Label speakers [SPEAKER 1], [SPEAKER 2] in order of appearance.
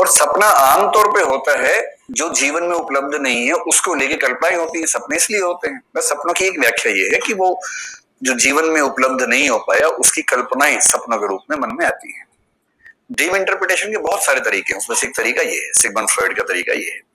[SPEAKER 1] और सपना आमतौर पे होता है, जो जीवन में उपलब्ध नहीं है, उसको लेके कल्पनाएँ होती है, सपने इसलिए होते हैं। बस सपनों की एक व्याख्या ये है कि वो जो जीवन में उपलब्ध नहीं हो पाया, उसकी कल्पनाएँ सपनों के रूप में मन में आती है। ड्रीम इंटरप्रिटेशन के बहुत सारे तरीके हैं, उसमें से एक तरीका ये है सिगमन फ्रॉइड का तरीका ये है।